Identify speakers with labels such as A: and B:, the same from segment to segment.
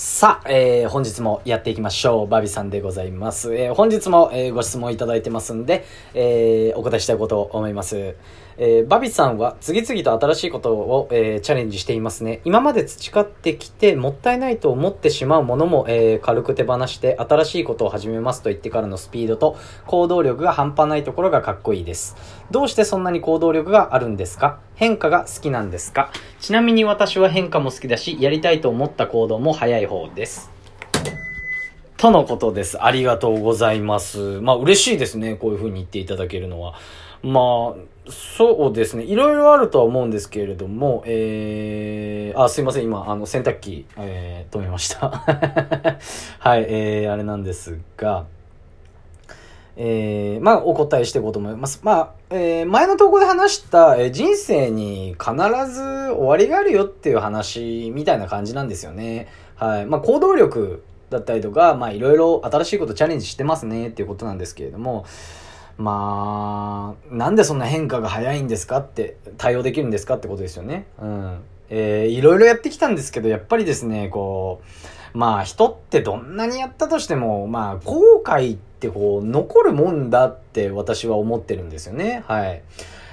A: さあ、えー、本日もやっていきましょう。バビさんでございます。えー、本日も、えー、ご質問いただいてますんで、えー、お答えしたいことを思います。えー、バビさんは次々と新しいことを、えー、チャレンジしていますね。今まで培ってきてもったいないと思ってしまうものも、えー、軽く手放して新しいことを始めますと言ってからのスピードと行動力が半端ないところがかっこいいです。どうしてそんなに行動力があるんですか？変化が好きなんですか？ちなみに私は変化も好きだし、やりたいと思った行動も早い方です。とのことです。ありがとうございます。まあ嬉しいですね。こういう風に言っていただけるのは。まあ、そうですね。いろいろあるとは思うんですけれども、えー、あ、すいません。今、あの、洗濯機、えー、止めました。はい、えー、あれなんですが、えー、まあ、お答えしていこうと思います。まあ、えー、前の投稿で話した、えー、人生に必ず終わりがあるよっていう話みたいな感じなんですよね。はい。まあ、行動力だったりとか、まあ、いろいろ新しいことチャレンジしてますねっていうことなんですけれども、まあ、なんでそんな変化が早いんですかって、対応できるんですかってことですよね。うん。えー、いろいろやってきたんですけど、やっぱりですね、こう、まあ人ってどんなにやったとしても、まあ後悔ってこう残るもんだって私は思ってるんですよね。はい。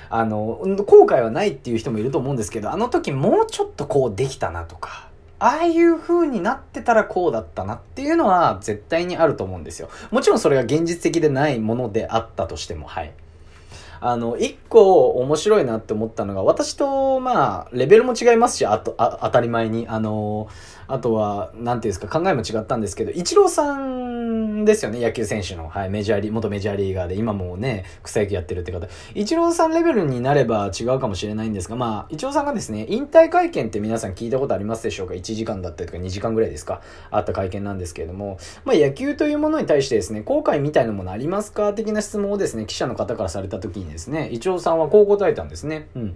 A: あの、後悔はないっていう人もいると思うんですけど、あの時もうちょっとこうできたなとか、ああいう風になってたらこうだったなっていうのは絶対にあると思うんですよ。もちろんそれが現実的でないものであったとしても、はい。あの、一個面白いなって思ったのが、私と、まあ、レベルも違いますし、あと、あ、当たり前に、あの、あとは、なんていうんですか、考えも違ったんですけど、イチローさんですよね、野球選手の。はい、メジャーリー、元メジャーリーガーで、今もね、草野球やってるって方。イチローさんレベルになれば違うかもしれないんですが、まあ、イチローさんがですね、引退会見って皆さん聞いたことありますでしょうか ?1 時間だったりとか2時間ぐらいですか？あった会見なんですけれども、まあ、野球というものに対してですね、後悔みたいなものありますか？的な質問をですね、記者の方からされた時にですね、イチローさんはこう答えたんですね。うん。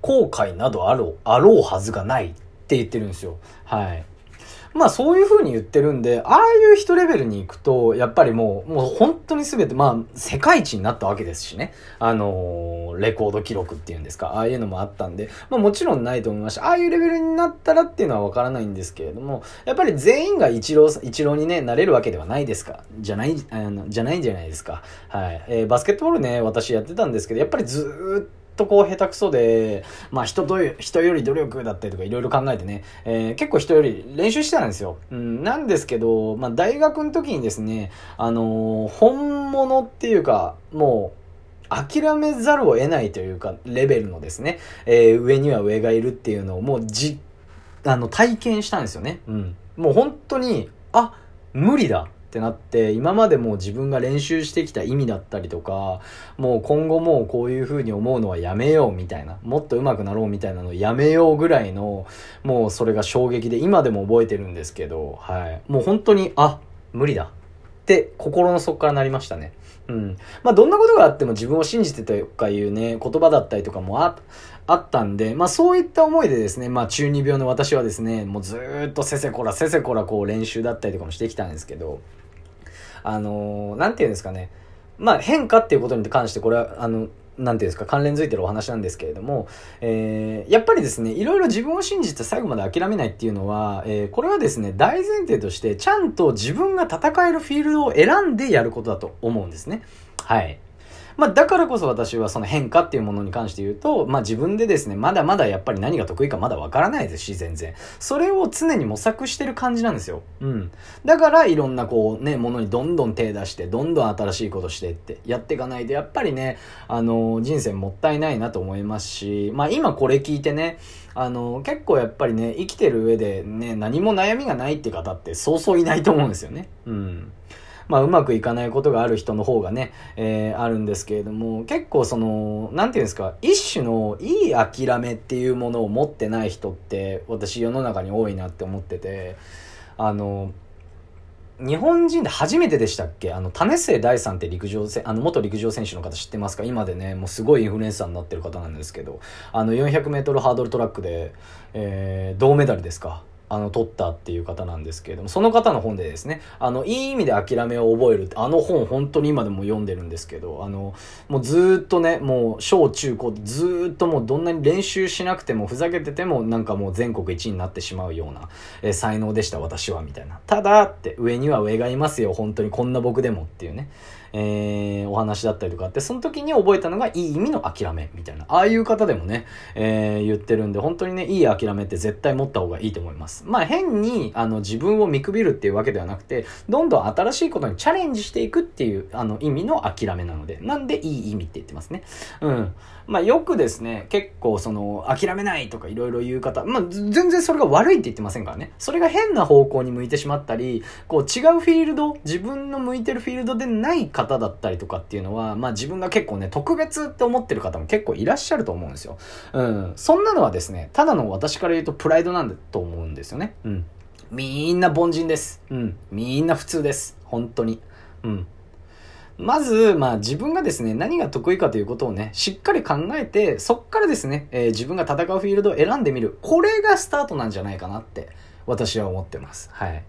A: 後悔などあろう、あろうはずがないって言ってるんですよ。はい。まあそういう風に言ってるんで、ああいう人レベルに行くと、やっぱりもう、もう本当に全て、まあ世界一になったわけですしね。あのー、レコード記録っていうんですか、ああいうのもあったんで、まあもちろんないと思いまし。ああいうレベルになったらっていうのはわからないんですけれども、やっぱり全員が一郎、一郎にね、なれるわけではないですか。じゃない、あの、じゃないんじゃないですか。はい。えー、バスケットボールね、私やってたんですけど、やっぱりずーっととこう下手くそで、まあ人と、人より努力だったりとかいろいろ考えてね、えー、結構人より練習してたんですよ。うん、なんですけど、まあ大学の時にですね、あのー、本物っていうか、もう、諦めざるを得ないというか、レベルのですね、えー、上には上がいるっていうのをもうじ、あの、体験したんですよね。うん。もう本当に、あ、無理だ。ってなって今までも自分が練習してきた意味だったりとかもう今後もうこういう風に思うのはやめようみたいなもっと上手くなろうみたいなのをやめようぐらいのもうそれが衝撃で今でも覚えてるんですけどはい。もう本当にあ無理だ。って心の底からなりましたね。うん。まあ、どんなことがあっても自分を信じてとかいうね、言葉だったりとかもあ、あったんで、まあ、そういった思いでですね、まあ、中二病の私はですね、もうずっとせせこらせせこらこう練習だったりとかもしてきたんですけど、あのー、なんていうんですかね。まあ、変化っていうことに関して、これは、あの、なんていうんですか、関連づいてるお話なんですけれども、えー、やっぱりですね、いろいろ自分を信じて最後まで諦めないっていうのは、えー、これはですね、大前提として、ちゃんと自分が戦えるフィールドを選んでやることだと思うんですね。はい。まあ、だからこそ私はその変化っていうものに関して言うと、まあ、自分でですね、まだまだやっぱり何が得意かまだわからないですし、全然。それを常に模索してる感じなんですよ。うん。だからいろんなこうね、ものにどんどん手出して、どんどん新しいことしてってやっていかないと、やっぱりね、あの、人生もったいないなと思いますし、まあ、今これ聞いてね、あの、結構やっぱりね、生きてる上でね、何も悩みがないって方ってそうそういないと思うんですよね。うん。まあ、うまくいかないことがある人の方がね、えー、あるんですけれども、結構その、なんていうんですか、一種のいい諦めっていうものを持ってない人って、私世の中に多いなって思ってて、あの、日本人で初めてでしたっけ？あの、種末大さんって陸上選、あの、元陸上選手の方知ってますか？今でね、もうすごいインフルエンサーになってる方なんですけど、あの、400メートルハードルトラックで、えー、銅メダルですか？あの、取ったっていう方なんですけれども、その方の本でですね、あの、いい意味で諦めを覚えるって、あの本本当に今でも読んでるんですけど、あの、もうずっとね、もう小中高ずっともうどんなに練習しなくてもふざけててもなんかもう全国一位になってしまうような、えー、才能でした私はみたいな。ただって上には上がいますよ、本当にこんな僕でもっていうね。えー、お話だったりとかあって、その時に覚えたのがいい意味の諦めみたいな、ああいう方でもね、えー、言ってるんで、本当にね、いい諦めって絶対持った方がいいと思います。まあ変に、あの、自分を見くびるっていうわけではなくて、どんどん新しいことにチャレンジしていくっていう、あの、意味の諦めなので、なんでいい意味って言ってますね。うん。まあよくですね、結構その、諦めないとかいろいろ言う方、まあ全然それが悪いって言ってませんからね。それが変な方向に向いてしまったり、こう違うフィールド、自分の向いてるフィールドでない方だったりとかっていうのは、まあ自分が結構ね、特別って思ってる方も結構いらっしゃると思うんですよ。うん。そんなのはですね、ただの私から言うとプライドなんだと思うんですよね。うん。みんな凡人です。うん。みんな普通です。本当に。うん。まず、まあ自分がですね、何が得意かということをね、しっかり考えて、そっからですね、えー、自分が戦うフィールドを選んでみる。これがスタートなんじゃないかなって、私は思ってます。はい。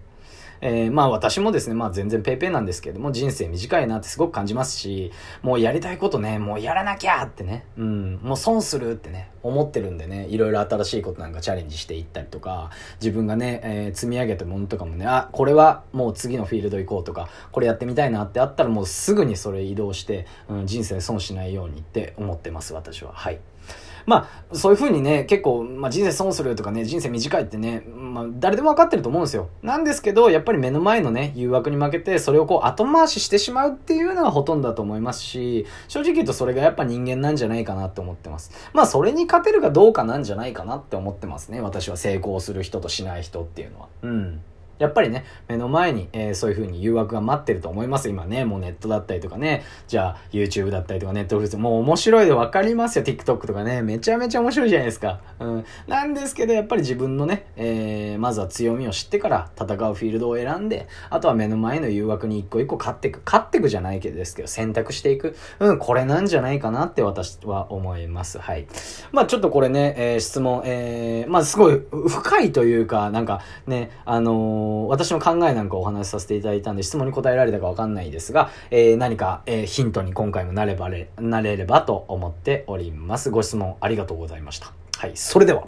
A: えー、まあ私もですね、まあ全然ペイペイなんですけれども、人生短いなってすごく感じますし、もうやりたいことね、もうやらなきゃってね、うん、もう損するってね、思ってるんでね、いろいろ新しいことなんかチャレンジしていったりとか、自分がね、えー、積み上げたものとかもね、あ、これはもう次のフィールド行こうとか、これやってみたいなってあったらもうすぐにそれ移動して、うん、人生損しないようにって思ってます、私は。はい。まあ、そういう風にね、結構、まあ、人生損するとかね、人生短いってね、まあ、誰でも分かってると思うんですよ。なんですけど、やっぱり目の前のね、誘惑に負けて、それをこう後回ししてしまうっていうのがほとんどだと思いますし、正直言うとそれがやっぱ人間なんじゃないかなって思ってます。まあ、それに勝てるかどうかなんじゃないかなって思ってますね。私は成功する人としない人っていうのは。うん。やっぱりね、目の前に、えー、そういう風に誘惑が待ってると思います。今ね、もうネットだったりとかね、じゃあ YouTube だったりとか Netflix、もう面白いでわかりますよ。TikTok とかね、めちゃめちゃ面白いじゃないですか。うん。なんですけど、やっぱり自分のね、えー、まずは強みを知ってから戦うフィールドを選んで、あとは目の前の誘惑に一個一個勝っていく。勝っていくじゃないけどですけど、選択していく。うん、これなんじゃないかなって私は思います。はい。まあちょっとこれね、えー、質問、えー、まあすごい深いというか、なんかね、あのー、私の考えなんかお話しさせていただいたんで、質問に答えられたかわかんないですが、えー、何か、えー、ヒントに今回もなればれ、なれればと思っております。ご質問ありがとうございました。はい、それでは。